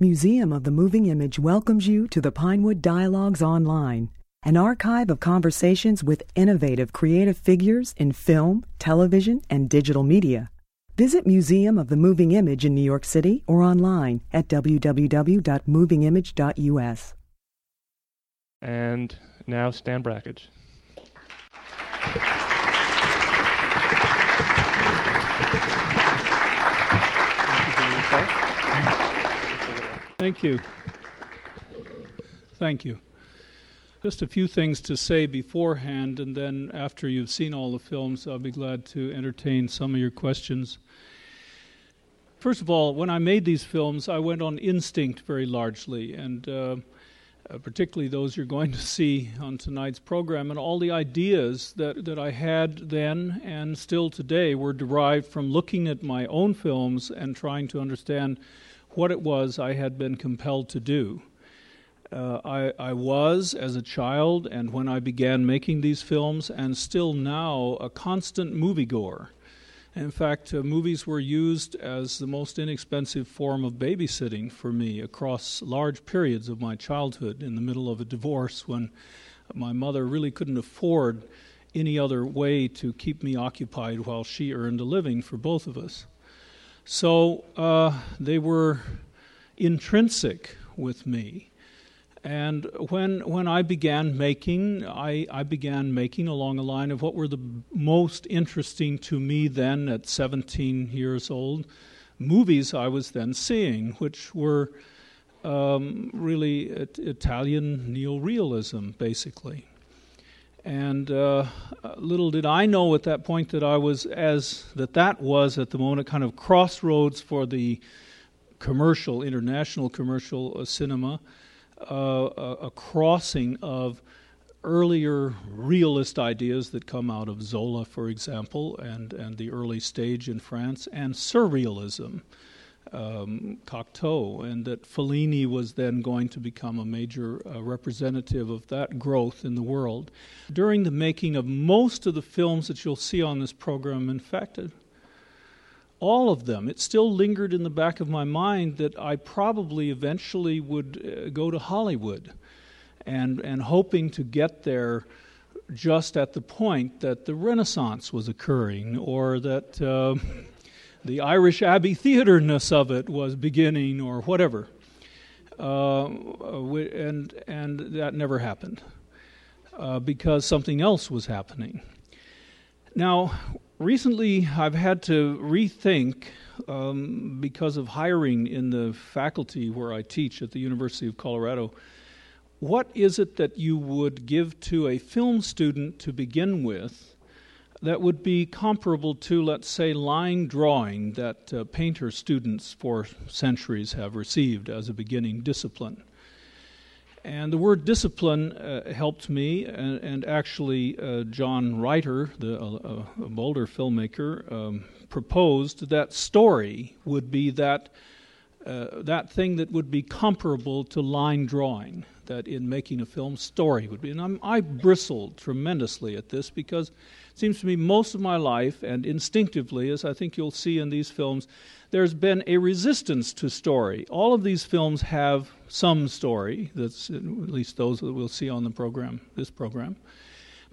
Museum of the Moving Image welcomes you to the Pinewood Dialogues Online, an archive of conversations with innovative creative figures in film, television, and digital media. Visit Museum of the Moving Image in New York City or online at www.movingimage.us. And now Stan Brakhage. Thank you. Thank you. Thank you. Just a few things to say beforehand, and then after you've seen all the films, I'll be glad to entertain some of your questions. First of all, when I made these films, I went on instinct very largely, and uh, uh, particularly those you're going to see on tonight's program. And all the ideas that, that I had then and still today were derived from looking at my own films and trying to understand what it was I had been compelled to do. Uh, I, I, was, as a child, and when I began making these films, and still now, a constant moviegoer. In fact, uh, movies were used as the most inexpensive form of babysitting for me across large periods of my childhood in the middle of a divorce when my mother really couldn't afford any other way to keep me occupied while she earned a living for both of us. So uh, they were intrinsic with me. And when when I began making, I, I began making along a line of what were the most interesting to me then at 17 years old, movies I was then seeing, which were um, really Italian neorealism, basically. And uh, little did I know at that point that I was as that that was at the moment a kind of crossroads for the commercial, international commercial uh, cinema, uh, a, a, crossing of earlier realist ideas that come out of Zola, for example, and, and the early stage in France, and surrealism um, Cocteau, and that Fellini was then going to become a major uh, representative of that growth in the world. During the making of most of the films that you'll see on this program, in fact, all of them, it still lingered in the back of my mind that I probably eventually would uh, go to Hollywood, and and hoping to get there just at the point that the Renaissance was occurring, or that. Uh, the Irish Abbey theaterness of it was beginning or whatever. Uh, and, and that never happened uh, because something else was happening. Now, recently I've had to rethink um, because of hiring in the faculty where I teach at the University of Colorado. What is it that you would give to a film student to begin with that would be comparable to, let's say, line drawing that uh, painter students for centuries have received as a beginning discipline. And the word discipline uh, helped me, and, and actually, uh, John Reiter, the uh, uh Boulder filmmaker, um, proposed that story would be that, uh, that thing that would be comparable to line drawing, that in making a film, story would be. And I'm, I bristled tremendously at this because seems to me most of my life, and instinctively, as I think you'll see in these films, there's been a resistance to story. All of these films have some story, that's at least those that we'll see on the program, this program.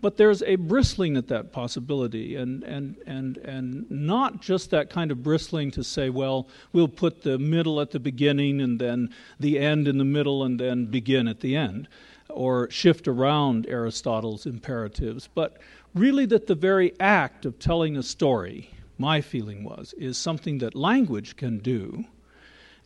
But there's a bristling at that possibility, and, and, and, and not just that kind of bristling to say, well, we'll put the middle at the beginning and then the end in the middle and then begin at the end, or shift around Aristotle's imperatives, but really that the very act of telling a story, my feeling was, is something that language can do,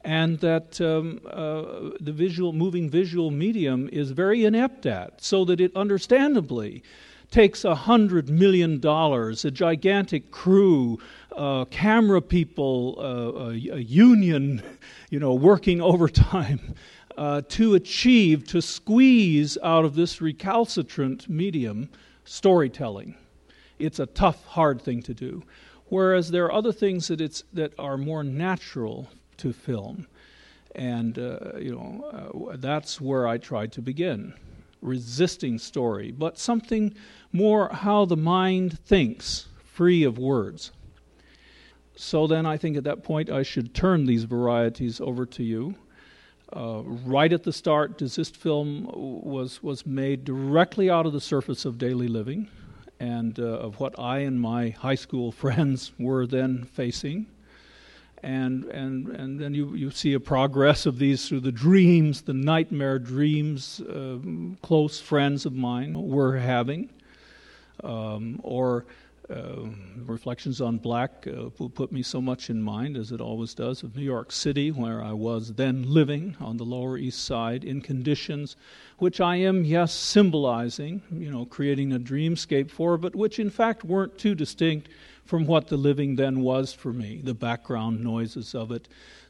and that um, uh, the visual, moving visual medium is very inept at, so that it understandably takes a hundred million dollars, a gigantic crew, uh, camera people, uh, a, a, union, you know, working overtime. Uh, to achieve, to squeeze out of this recalcitrant medium storytelling. It's a tough, hard thing to do. Whereas there are other things that, it's, that are more natural to film. And, uh, you know, uh, that's where I tried to begin resisting story, but something more how the mind thinks, free of words. So then I think at that point I should turn these varieties over to you. Uh, right at the start, Desist Film was, was made directly out of the surface of daily living and uh, of what I and my high school friends were then facing. And, and, and then you, you see a progress of these through the dreams, the nightmare dreams uh, close friends of mine were having. Um, or uh, Reflections on Black uh, put me so much in mind, as it always does, of New York City, where I was then living on the Lower East Side in conditions which I am, yes, symbolizing, you know, creating a dreamscape for, but which in fact weren't too distinct from what the living then was for me, the background noises of it,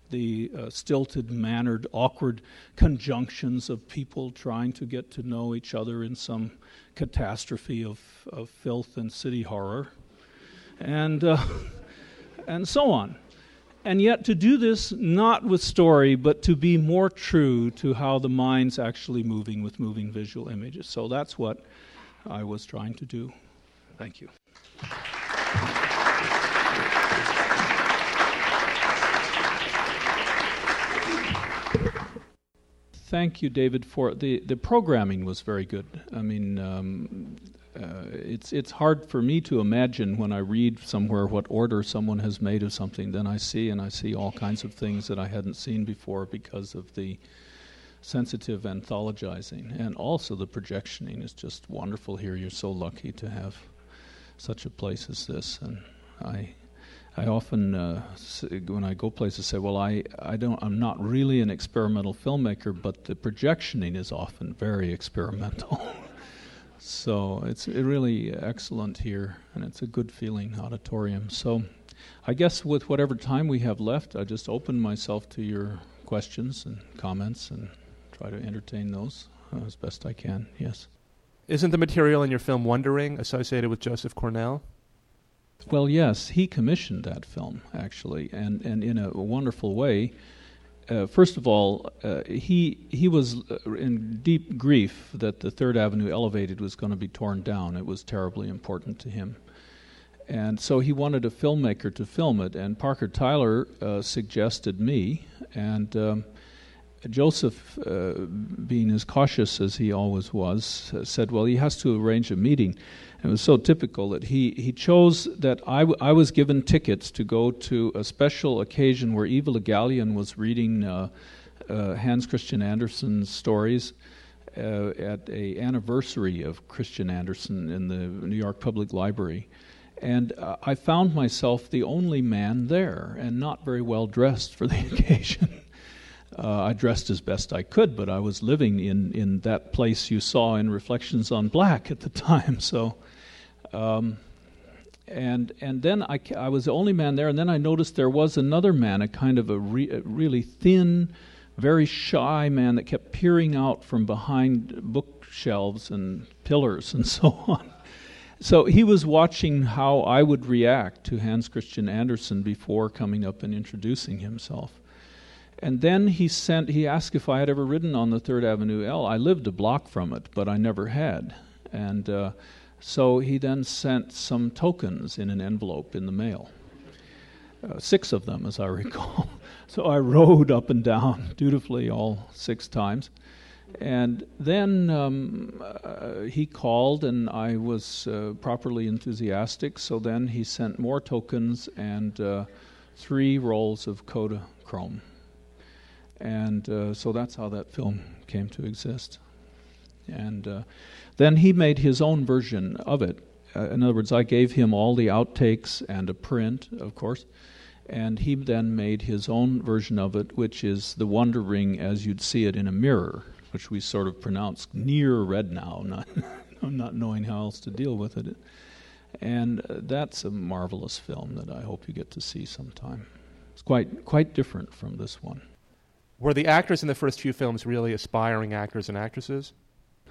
the uh, stilted, mannered, awkward conjunctions of people trying to get to know each other in some catastrophe of, of filth and city horror, and, uh, and so on. And yet, to do this not with story, but to be more true to how the mind's actually moving with moving visual images. So that's what I was trying to do. Thank you. Thank you, David, for the, the programming was very good. I mean, um, uh, it's it's hard for me to imagine when I read somewhere what order someone has made of something. Then I see and I see all kinds of things that I hadn't seen before because of the sensitive anthologizing and also the projectioning is just wonderful here. You're so lucky to have such a place as this, and I I often, uh, when I go places, say, "Well, I, I don't, I'm not really an experimental filmmaker, but the projectioning is often very experimental." so it's really excellent here, and it's a good feeling auditorium. So, I guess with whatever time we have left, I just open myself to your questions and comments, and try to entertain those uh, as best I can. Yes. Isn't the material in your film Wonder Ring associated with Joseph Cornell? Well, yes, he commissioned that film actually, and and in a wonderful way. Uh, first of all, uh, he he was uh, in deep grief that the Third Avenue Elevated was going to be torn down. It was terribly important to him, and so he wanted a filmmaker to film it. And Parker Tyler uh, suggested me, and um, Joseph, uh, being as cautious as he always was, said, "Well, he has to arrange a meeting." It was so typical that he, he chose that I, w- I was given tickets to go to a special occasion where Eva Le was reading uh, uh, Hans Christian Andersen's stories uh, at a anniversary of Christian Andersen in the New York Public Library. And uh, I found myself the only man there and not very well dressed for the occasion. Uh, I dressed as best I could, but I was living in, in that place you saw in Reflections on Black at the time. So um, and and then I, I was the only man there, and then I noticed there was another man, a kind of a, re, a really thin, very shy man that kept peering out from behind bookshelves and pillars and so on. So he was watching how I would react to Hans Christian Andersen before coming up and introducing himself. And then he sent he asked if I had ever ridden on the Third Avenue L. I lived a block from it, but I never had. And uh, so he then sent some tokens in an envelope in the mail. Uh, six of them, as I recall. so I rode up and down dutifully all six times. And then um, uh, he called, and I was uh, properly enthusiastic. So then he sent more tokens and uh, three rolls of Kodachrome. And uh, so that's how that film came to exist. And uh, then he made his own version of it. Uh, in other words, I gave him all the outtakes and a print, of course, and he then made his own version of it, which is the Wonder Ring as you'd see it in a mirror, which we sort of pronounce Gnir Rednow, not, not knowing how else to deal with it. And uh, that's a marvelous film that I hope you get to see sometime. It's quite quite different from this one. Were the actors in the first few films really aspiring actors and actresses?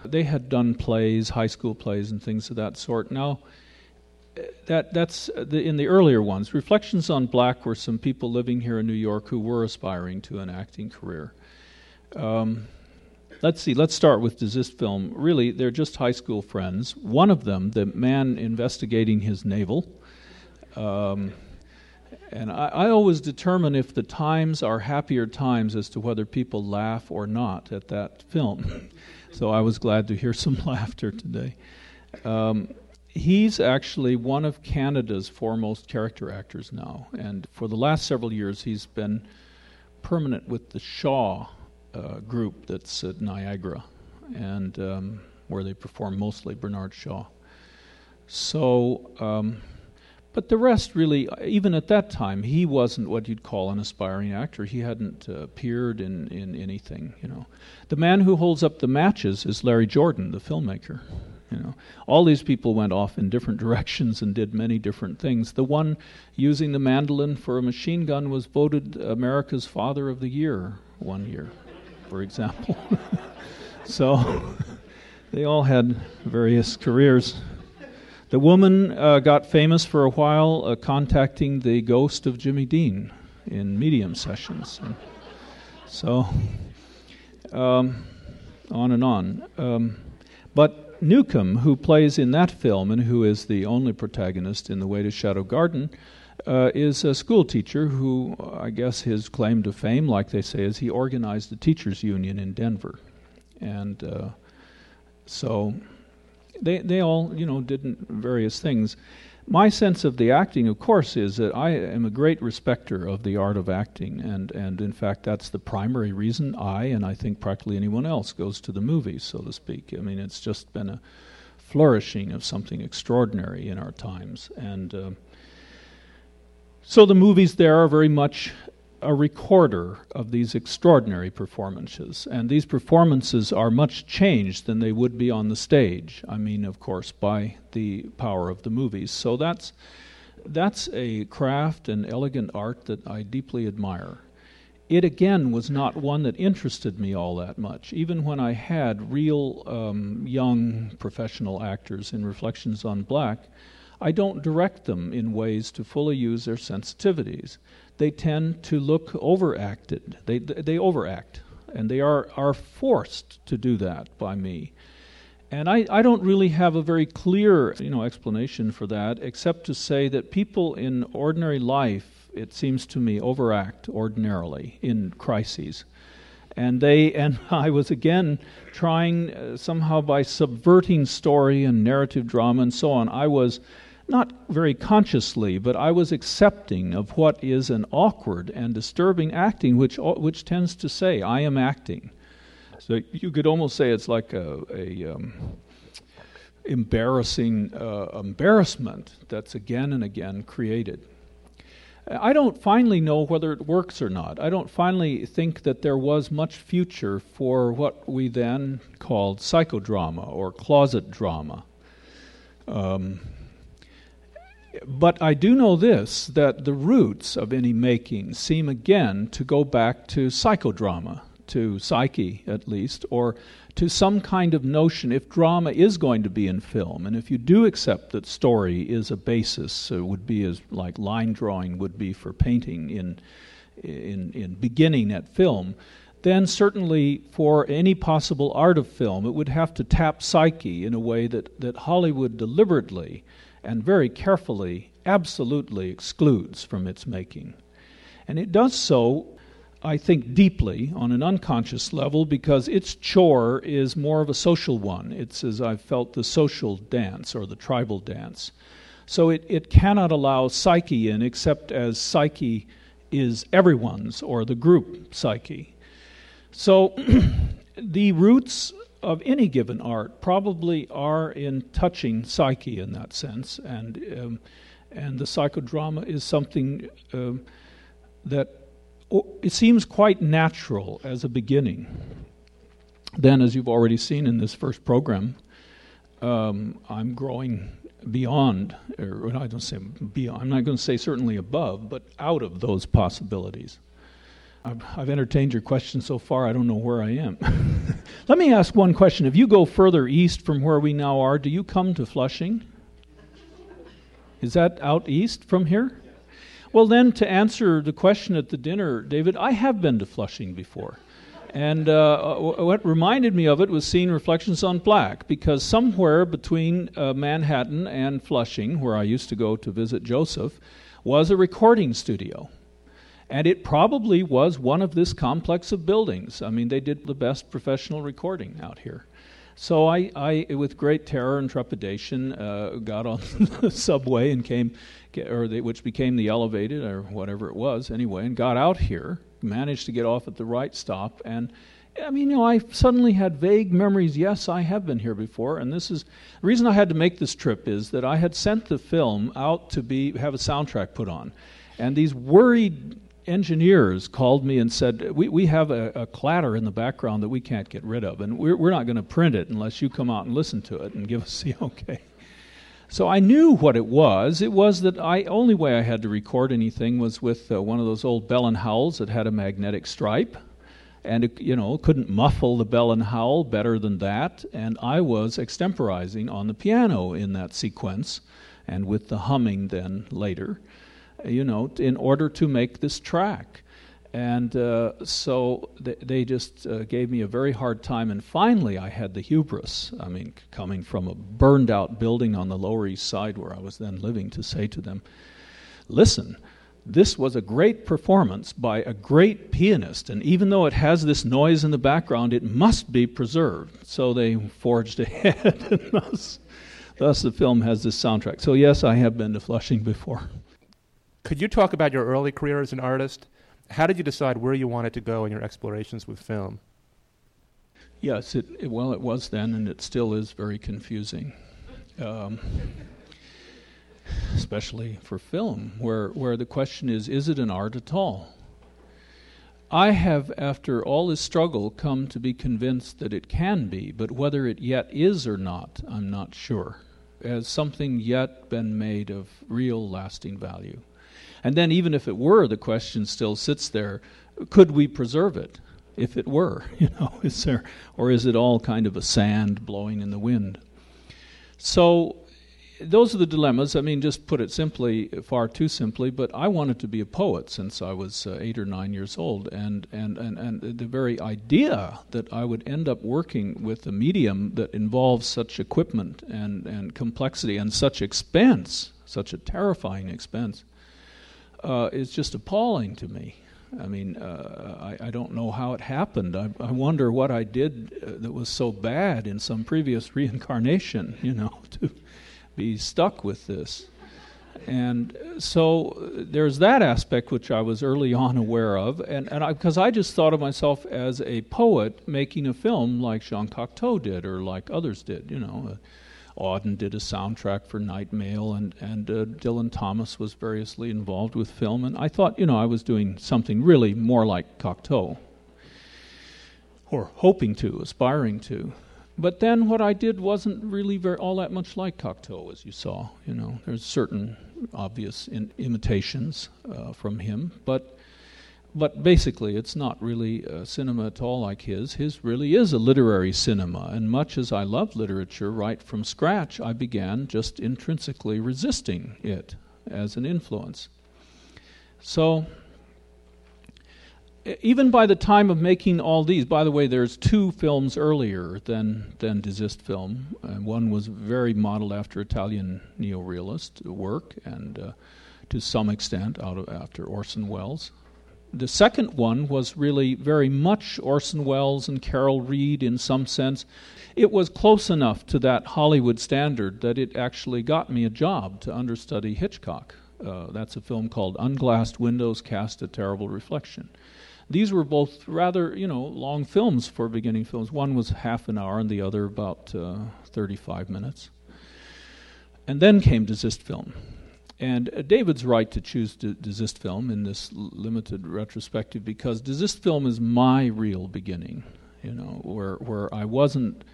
They had done plays, high school plays, and things of that sort. Now, that that's the, in the earlier ones. Reflections on Black were some people living here in New York who were aspiring to an acting career. Um, let's see. Let's start with Desist Film. Really, they're just high school friends. One of them, the man investigating his navel. Um, And I, I, always determine if the times are happier times as to whether people laugh or not at that film. so I was glad to hear some laughter today. Um, he's actually one of Canada's foremost character actors now, and for the last several years, he's been permanent with the Shaw uh, group that's at Niagara, and um, where they perform mostly Bernard Shaw. So, um, but the rest really, even at that time, he wasn't what you'd call an aspiring actor. He hadn't uh, appeared in, in anything, you know. The man who holds up the matches is Larry Jordan, the filmmaker. You know, all these people went off in different directions and did many different things. The one using the mandolin for a machine gun was voted America's Father of the Year one year, for example. so they all had various careers. The woman uh, got famous for a while uh, contacting the ghost of Jimmy Dean in medium sessions. And so, um, on and on. Um, but Newcomb, who plays in that film and who is the only protagonist in The Way to Shadow Garden, uh, is a school teacher who, I guess, his claim to fame, like they say, is he organized the teachers' union in Denver, and uh, so they they all you know did various things my sense of the acting, of course, is that I am a great respecter of the art of acting, and, and in fact, that's the primary reason I, and I think practically anyone else, goes to the movies, so to speak. I mean, it's just been a flourishing of something extraordinary in our times. And uh, so the movies there are very much a recorder of these extraordinary performances. And these performances are much changed than they would be on the stage. I mean, of course, by the power of the movies. So that's, that's a craft and elegant art that I deeply admire. It again was not one that interested me all that much. Even when I had real um, young professional actors in Reflections on Black, I don't direct them in ways to fully use their sensitivities they tend to look overacted. They, they overact, and they are, are forced to do that by me. And I, I don't really have a very clear you know, explanation for that, except to say that people in ordinary life, it seems to me, overact ordinarily in crises. And they and I was again trying uh, somehow by subverting story and narrative drama and so on. I was not very consciously, but I was accepting of what is an awkward and disturbing acting, which, which tends to say, I am acting. So you could almost say it's like a, a um, embarrassing uh, embarrassment that's again and again created. I don't finally know whether it works or not. I don't finally think that there was much future for what we then called psychodrama or closet drama. Um, but I do know this that the roots of any making seem again to go back to psychodrama, to psyche at least, or to some kind of notion if drama is going to be in film, and if you do accept that story is a basis, it would be as like line drawing would be for painting in, in, in beginning at film, then certainly for any possible art of film, it would have to tap psyche in a way that, that Hollywood deliberately and very carefully, absolutely excludes from its making. And it does so, I think, deeply on an unconscious level because its chore is more of a social one. It's, as I've felt, the social dance or the tribal dance. So it, it cannot allow psyche in except as psyche is everyone's or the group psyche. So the roots of any given art probably are in touching psyche in that sense, and um, and the psychodrama is something um, that it seems quite natural as a beginning. Then, as you've already seen in this first program, um, I'm growing beyond, or I don't say beyond. I'm not going to say certainly above, but out of those possibilities. I've, entertained your question so far, I don't know where I am. Let me ask one question. If you go further east from where we now are, do you come to Flushing? Is that out east from here? Well, then, to answer the question at the dinner, David, I have been to Flushing before. And uh, what reminded me of it was seeing Reflections on Black, because somewhere between uh, Manhattan and Flushing, where I used to go to visit Joseph, was a recording studio. And it probably was one of this complex of buildings. I mean, they did the best professional recording out here. So I, I with great terror and trepidation, uh, got on the subway and came, or the, which became the elevated or whatever it was anyway, and got out here. Managed to get off at the right stop, and I mean, you know, I suddenly had vague memories. Yes, I have been here before, and this is the reason I had to make this trip is that I had sent the film out to be have a soundtrack put on, and these worried engineers called me and said, We, we have a, a, clatter in the background that we can't get rid of, and we're, we're not going to print it unless you come out and listen to it and give us the okay. So I knew what it was. It was that I only way I had to record anything was with uh, one of those old Bell and Howells that had a magnetic stripe, and it, you know couldn't muffle the Bell and Howell better than that. And I was extemporizing on the piano in that sequence, and with the humming then later you know, in order to make this track. And uh, so they, just uh, gave me a very hard time. And finally, I had the hubris, I mean, coming from a burned out building on the Lower East Side where I was then living, to say to them, listen, this was a great performance by a great pianist, and even though it has this noise in the background, it must be preserved. So they forged ahead, and thus, thus the film has this soundtrack. So, yes, I have been to Flushing before. Could you talk about your early career as an artist? How did you decide where you wanted to go in your explorations with film? Yes, it, it well, it was then, and it still is very confusing, um, especially for film, where where the question is: Is it an art at all? I have, after all this struggle, come to be convinced that it can be, but whether it yet is or not, I'm not sure. Has something yet been made of real lasting value? And then, even if it were, the question still sits there could we preserve it if it were? You know, is there, or is it all kind of a sand blowing in the wind? So, those are the dilemmas. I mean, just put it simply, far too simply, but I wanted to be a poet since I was uh, eight or nine years old. And, and, and, and the very idea that I would end up working with a medium that involves such equipment and, and complexity and such expense, such a terrifying expense, uh, is just appalling to me. I mean, uh, I, I, don't know how it happened. I, I wonder what I did uh, that was so bad in some previous reincarnation, you know, to be stuck with this. And so uh, there's that aspect which I was early on aware of, and and because I, I, just thought of myself as a poet making a film like Jean Cocteau did, or like others did, you know. Auden did a soundtrack for Night Mail, and and uh, Dylan Thomas was variously involved with film. And I thought, you know, I was doing something really more like Cocteau, or hoping to, aspiring to. But then what I did wasn't really very all that much like Cocteau, as you saw. You know, there's certain obvious in, imitations uh, from him, but but basically, it's not really a cinema at all like his. His really is a literary cinema, and much as I love literature right from scratch, I began just intrinsically resisting it as an influence. So, even by the time of making all these, by the way, there's two films earlier than than Desist film. Uh, one was very modeled after Italian neorealist work, and uh, to some extent out of after Orson Welles the second one was really very much Orson Welles and Carol Reed in some sense. It was close enough to that Hollywood standard that it actually got me a job to understudy Hitchcock. Uh, that's a film called Unglassed Windows Cast a Terrible Reflection. These were both rather, you know, long films for beginning films. One was half an hour and the other about uh, 35 minutes. And then came Desist Film. And uh, David's right to choose to desist film in this limited retrospective because desist film is my real beginning, you know, where where I wasn't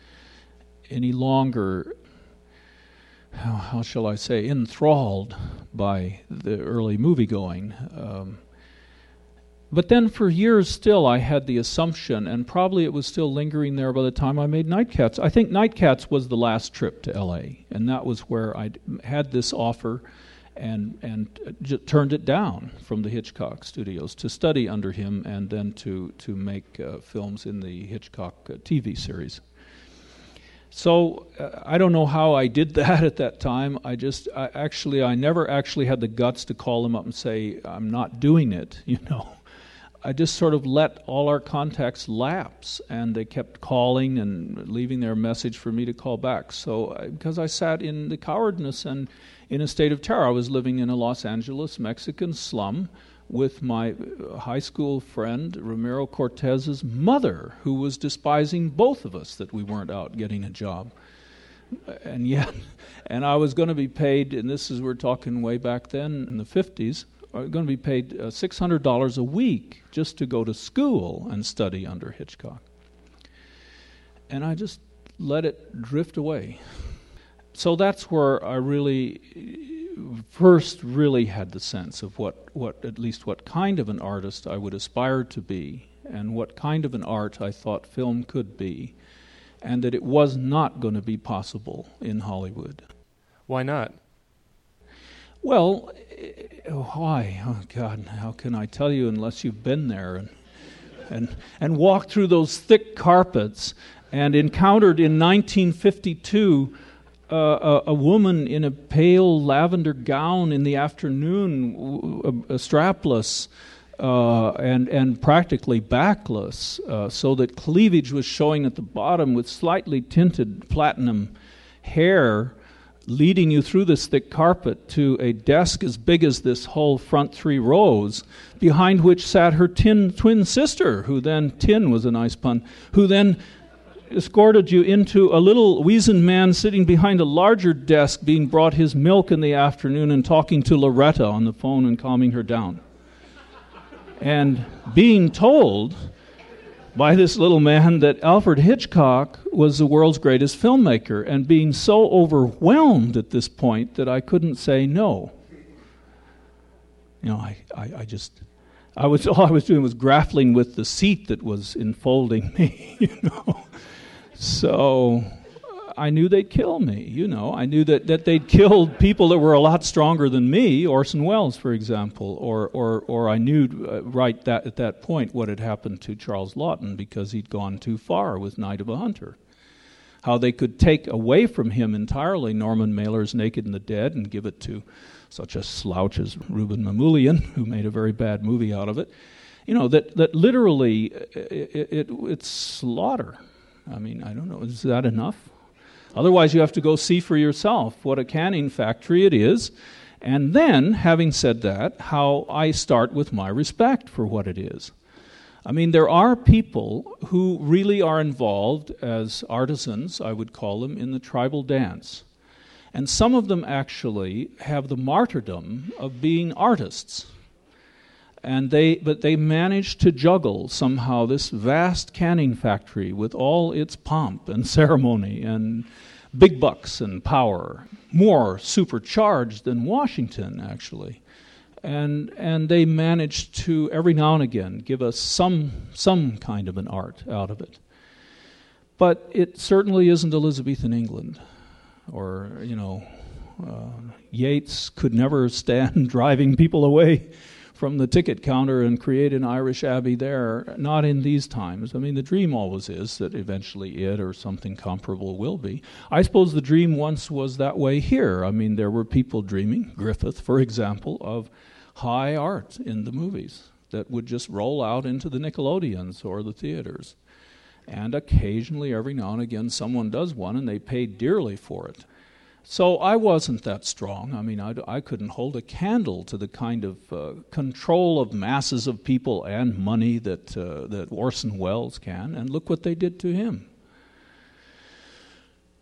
any longer how, how shall I say enthralled by the early movie going. Um, but then for years still, I had the assumption, and probably it was still lingering there by the time I made Nightcats. I think Nightcats was the last trip to LA, and that was where I had this offer and and j- turned it down from the Hitchcock studios to study under him and then to to make uh, films in the Hitchcock uh, TV series. So uh, I don't know how I did that at that time. I just I actually I never actually had the guts to call him up and say I'm not doing it. You know, I just sort of let all our contacts lapse, and they kept calling and leaving their message for me to call back. So uh, because I sat in the cowardness and in a state of terror, I was living in a Los Angeles Mexican slum with my uh, high school friend Ramiro Cortez's mother, who was despising both of us that we weren't out getting a job. And yet, and I was going to be paid, and this is we're talking way back then in the 50s, Was going to be paid uh, $600 a week just to go to school and study under Hitchcock. And I just let it drift away. So that's where I really first really had the sense of what, what at least what kind of an artist I would aspire to be and what kind of an art I thought film could be and that it was not going to be possible in Hollywood. Why not? Well, why? Oh God, how can I tell you unless you've been there and and and walked through those thick carpets and encountered in 1952 uh, a, a, woman in a pale lavender gown in the afternoon, strapless uh, and and practically backless, uh, so that cleavage was showing at the bottom with slightly tinted platinum hair, leading you through this thick carpet to a desk as big as this whole front three rows, behind which sat her tin, twin sister, who then tin was a nice pun, who then escorted you into a little weazened man sitting behind a larger desk being brought his milk in the afternoon and talking to Loretta on the phone and calming her down. and being told by this little man that Alfred Hitchcock was the world's greatest filmmaker, and being so overwhelmed at this point that I couldn't say no. You know, I, I, I just I was all I was doing was grappling with the seat that was enfolding me, you know. So I knew they'd kill me, you know. I knew that, that they'd killed people that were a lot stronger than me, Orson Welles, for example, or, or, or I knew uh, right that, at that point what had happened to Charles Laughton because he'd gone too far with Night of a Hunter. How they could take away from him entirely Norman Mailer's Naked and the Dead and give it to such a slouch as Rouben Mamoulian, who made a very bad movie out of it. You know, that, that literally it, it, it's slaughter I mean, I don't know, is that enough? Otherwise, you have to go see for yourself what a canning factory it is. And then, having said that, how I start with my respect for what it is. I mean, there are people who really are involved as artisans, I would call them, in the tribal dance. And some of them actually have the martyrdom of being artists and they but they managed to juggle somehow this vast canning factory with all its pomp and ceremony and big bucks and power more supercharged than Washington actually. And and they managed to every now and again give us some some kind of an art out of it. But it certainly isn't Elizabethan England or you know uh, Yeats could never stand driving people away from the ticket counter and create an Irish abbey there. Not in these times. I mean, the dream always is that eventually it or something comparable will be. I suppose the dream once was that way here. I mean, there were people dreaming, Griffith, for example, of high art in the movies that would just roll out into the Nickelodeons or the theaters. And occasionally, every now and again, someone does one and they pay dearly for it. So I wasn't that strong. I mean, I, I couldn't hold a candle to the kind of uh, control of masses of people and money that, uh, that Orson Welles can. And look what they did to him.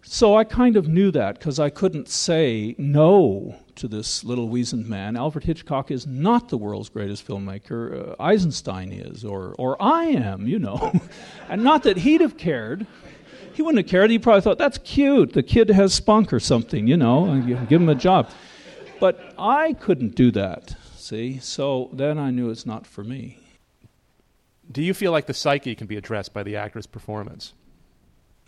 So I kind of knew that because I couldn't say no to this little weazened man. Alfred Hitchcock is not the world's greatest filmmaker. Uh, Eisenstein is, or, or I am, you know. and not that he'd have cared he wouldn't have cared. He probably thought, that's cute. The kid has spunk or something, you know, give him a job. But I couldn't do that, see? So then I knew it's not for me. Do you feel like the psyche can be addressed by the actor's performance?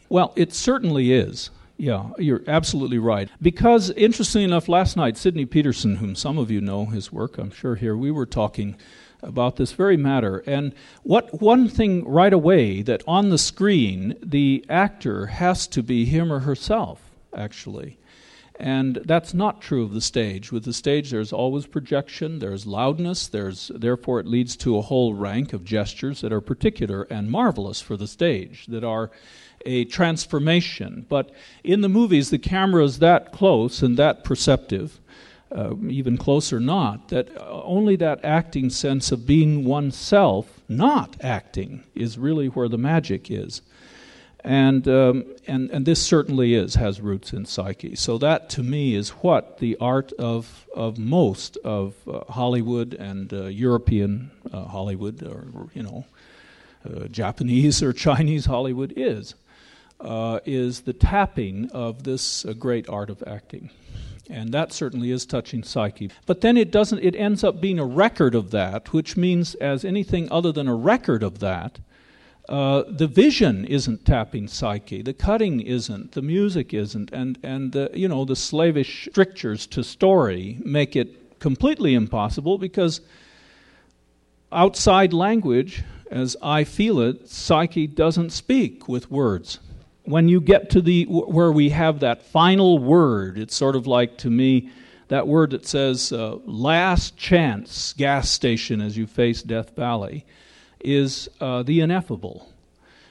Well, it certainly is. Yeah, you're absolutely right. Because, interestingly enough, last night, Sidney Peterson, whom some of you know his work, I'm sure here, we were talking about this very matter. And what one thing right away that on the screen the actor has to be him or herself, actually. And that's not true of the stage. With the stage, there's always projection, there's loudness, there's therefore it leads to a whole rank of gestures that are particular and marvelous for the stage, that are a transformation. But in the movies, the camera is that close and that perceptive, uh, even closer not, that only that acting sense of being oneself, not acting, is really where the magic is and um, and and this certainly is has roots in psyche. So that to me is what the art of of most of uh, Hollywood and uh, European uh, Hollywood, or you know, uh, Japanese or Chinese Hollywood is, uh, is the tapping of this uh, great art of acting. And that certainly is touching psyche. But then it doesn't, it ends up being a record of that, which means, as anything other than a record of that, uh, the vision isn't tapping psyche, the cutting isn't, the music isn't, and and the, you know the slavish strictures to story make it completely impossible because outside language, as I feel it, psyche doesn't speak with words. When you get to the where we have that final word, it's sort of like to me that word that says uh, "last chance" gas station as you face Death Valley is uh, the ineffable.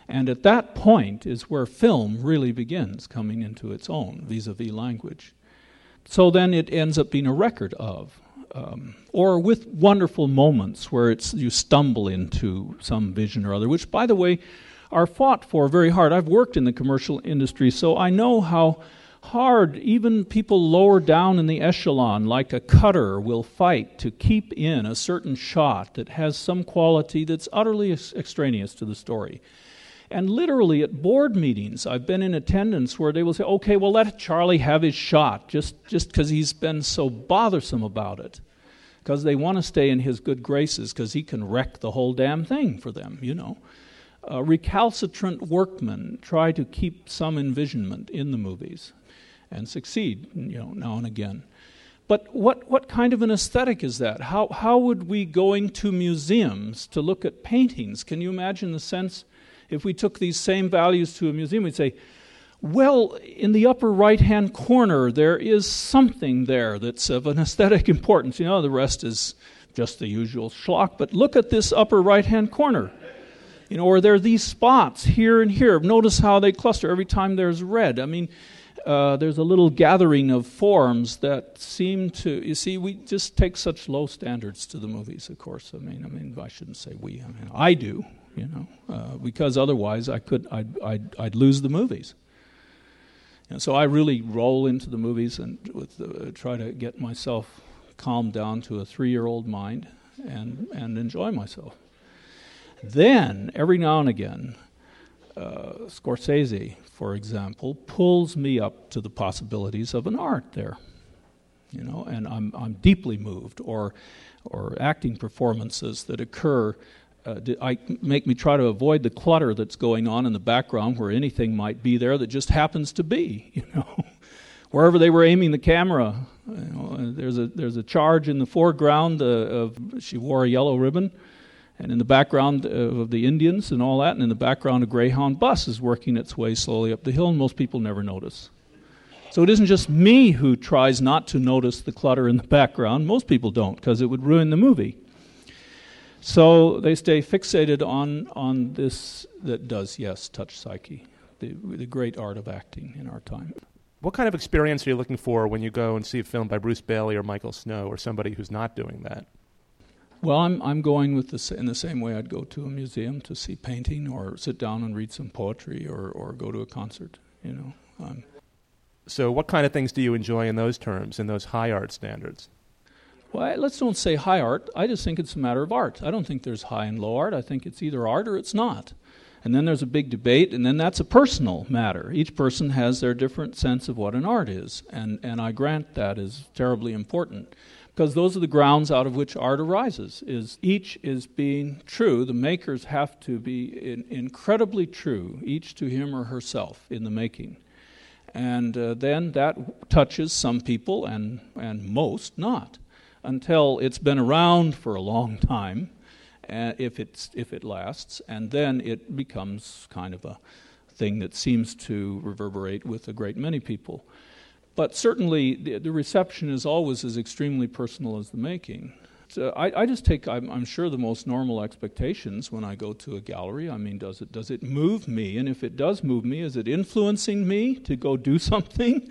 And at that point is where film really begins coming into its own vis a vis language. So then it ends up being a record of, um, or with wonderful moments where it's, you stumble into some vision or other, which, by the way, are fought for very hard. I've worked in the commercial industry, so I know how hard even people lower down in the echelon, like a cutter, will fight to keep in a certain shot that has some quality that's utterly extraneous to the story. And literally at board meetings, I've been in attendance where they will say, okay, well, let Charlie have his shot just because he's been so bothersome about it. Because they want to stay in his good graces because he can wreck the whole damn thing for them, you know. Uh, recalcitrant workmen try to keep some envisionment in the movies and succeed, you know, now and again. But what, what kind of an aesthetic is that? How, how would we going to museums to look at paintings? Can you imagine the sense if we took these same values to a museum? We'd say, well, in the upper right hand corner, there is something there that's of an aesthetic importance. You know, the rest is just the usual schlock, but look at this upper right hand corner. You know, or there are these spots here and here. Notice how they cluster every time there's red. I mean, uh, there's a little gathering of forms that seem to you see we just take such low standards to the movies of course i mean i mean i shouldn't say we i mean i do you know uh, because otherwise i could I'd, I'd, I'd lose the movies and so i really roll into the movies and the, uh, try to get myself calmed down to a three-year-old mind and and enjoy myself then every now and again uh, Scorsese, for example, pulls me up to the possibilities of an art there. You know, and I'm, I'm deeply moved, or, or acting performances that occur uh, I make me try to avoid the clutter that's going on in the background where anything might be there that just happens to be, you know. Wherever they were aiming the camera, you know, there's a there's a charge in the foreground uh, of she wore a yellow ribbon, and in the background of the Indians and all that, and in the background, a Greyhound bus is working its way slowly up the hill, and most people never notice. So it isn't just me who tries not to notice the clutter in the background. Most people don't, because it would ruin the movie. So they stay fixated on, on this that does, yes, touch psyche, the, the great art of acting in our time. What kind of experience are you looking for when you go and see a film by Bruce Baillie or Michael Snow or somebody who's not doing that? Well, I'm, I'm going with the, in the same way I'd go to a museum to see painting or sit down and read some poetry or, or go to a concert, you know. Um, so, what kind of things do you enjoy in those terms, in those high art standards? Well, I, let's don't say high art. I just think it's a matter of art. I don't think there's high and low art. I think it's either art or it's not. And then there's a big debate, and then that's a personal matter. Each person has their different sense of what an art is, and, and I grant that is terribly important because those are the grounds out of which art arises is each is being true the makers have to be in, incredibly true each to him or herself in the making and uh, then that touches some people and, and most not until it's been around for a long time uh, if, it's, if it lasts, and then it becomes kind of a thing that seems to reverberate with a great many people. But certainly, the, the reception is always as extremely personal as the making. So I, I, just take, I'm, I'm, sure, the most normal expectations when I go to a gallery. I mean, does it, does it move me? And if it does move me, is it influencing me to go do something?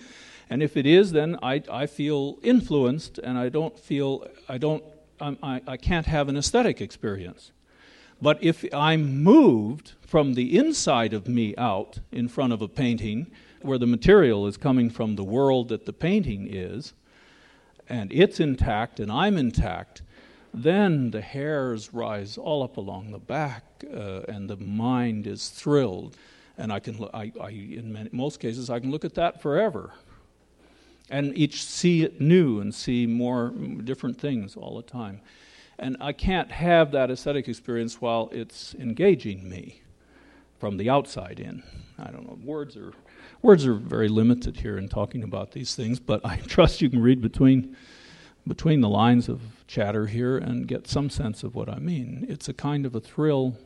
And if it is, then I, I feel influenced and I don't feel, I don't, I'm, I, I can't have an aesthetic experience. But if I'm moved from the inside of me out in front of a painting, where the material is coming from the world that the painting is, and it's intact and I'm intact, then the hairs rise all up along the back uh, and the mind is thrilled. And I can, I, I, in many, most cases, I can look at that forever and each see it new and see more different things all the time. And I can't have that aesthetic experience while it's engaging me from the outside in. I don't know. Words are words are very limited here in talking about these things, but I trust you can read between between the lines of chatter here and get some sense of what I mean. It's a kind of a thrill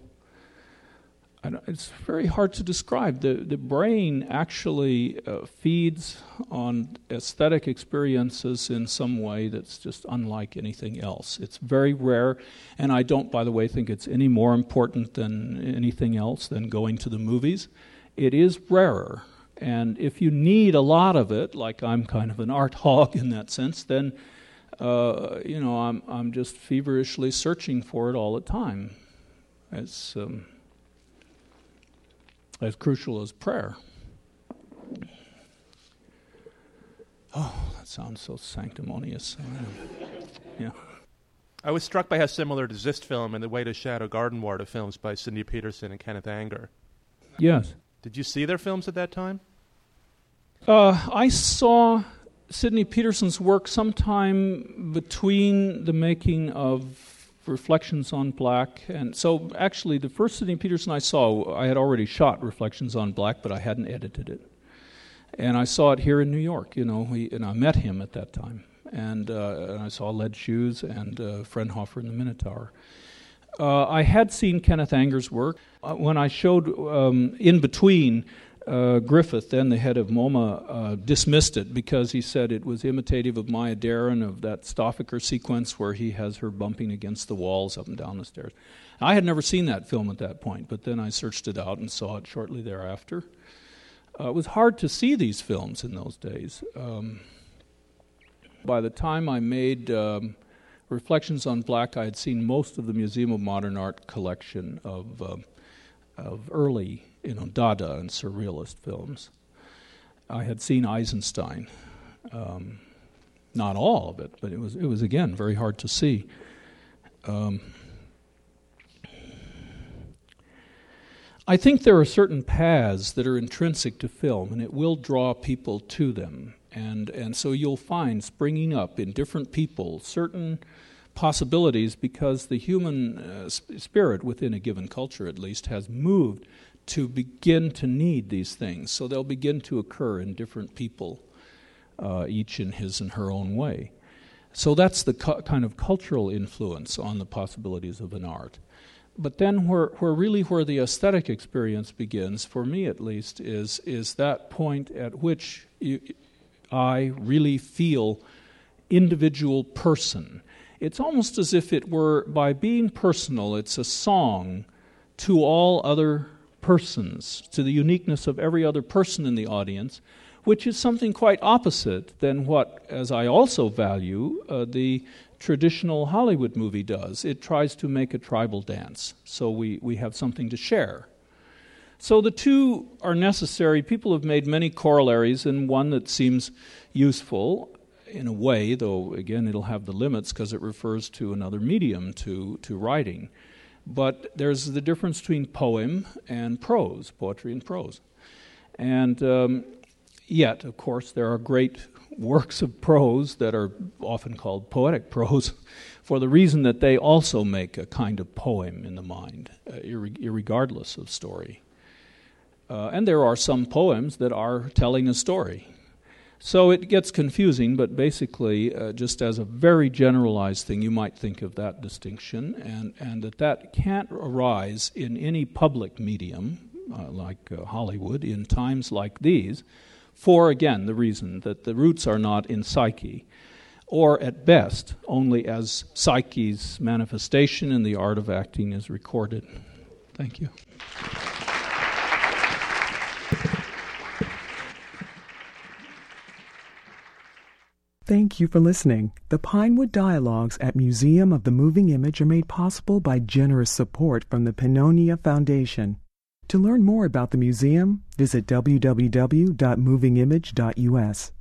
it's very hard to describe. The, the brain actually uh, feeds on aesthetic experiences in some way that's just unlike anything else. It's very rare, and I don't, by the way, think it's any more important than anything else than going to the movies. It is rarer. And if you need a lot of it, like I'm kind of an art hog in that sense, then uh, you know I'm I'm just feverishly searching for it all the time. It's um, as crucial as prayer. Oh, that sounds so sanctimonious. yeah. I was struck by how similar Desistfilm and the Way to Shadow Garden War to films by Sidney Peterson and Kenneth Anger. Yes. Did you see their films at that time? Uh, I saw Sidney Peterson's work sometime between the making of Reflections on Black. And so, actually, the first Sidney Peterson I saw, I had already shot Reflections on Black, but I hadn't edited it. And I saw it here in New York, you know, he, and I met him at that time. And, uh, and I saw Lead Shoes and uh, in the Minotaur. Uh, I had seen Kenneth Anger's work. Uh, when I showed um, in between uh, Griffith, then the head of MoMA, uh, dismissed it because he said it was imitative of Maya Deren, of that Stoffeker sequence where he has her bumping against the walls up and down the stairs. I had never seen that film at that point, but then I searched it out and saw it shortly thereafter. Uh, it was hard to see these films in those days. Um, by the time I made um, Reflections on Black, I had seen most of the Museum of Modern Art collection of, uh, of early you know, Dada and surrealist films. I had seen Eisenstein, um, not all of it, but it was it was again very hard to see. Um, I think there are certain paths that are intrinsic to film, and it will draw people to them. And, and so you'll find springing up in different people certain possibilities because the human uh, spirit, within a given culture at least, has moved to begin to need these things. So they'll begin to occur in different people, uh, each in his and her own way. So that's the cu- kind of cultural influence on the possibilities of an art. But then, where, where really where the aesthetic experience begins, for me at least, is is that point at which you, I really feel individual person. It's almost as if it were by being personal. It's a song to all other persons, to the uniqueness of every other person in the audience, which is something quite opposite than what, as I also value, uh, the traditional Hollywood movie does. It tries to make a tribal dance, so we, we have something to share. So the two are necessary. People have made many corollaries, and one that seems useful in a way, though again it'll have the limits because it refers to another medium, to, to writing. But there's the difference between poem and prose, poetry and prose. And um, yet, of course, there are great works of prose that are often called poetic prose for the reason that they also make a kind of poem in the mind, uh, regardless of story. Uh, and there are some poems that are telling a story. So it gets confusing, but basically, uh, just as a very generalized thing, you might think of that distinction, and, and that that can't arise in any public medium, uh, like uh, Hollywood, in times like these, for again the reason that the roots are not in psyche, or at best only as psyche's manifestation in the art of acting is recorded. Thank you. Thank you for listening. The Pinewood Dialogues at Museum of the Moving Image are made possible by generous support from the Pannonia Foundation. To learn more about the museum, visit www.movingimage.us.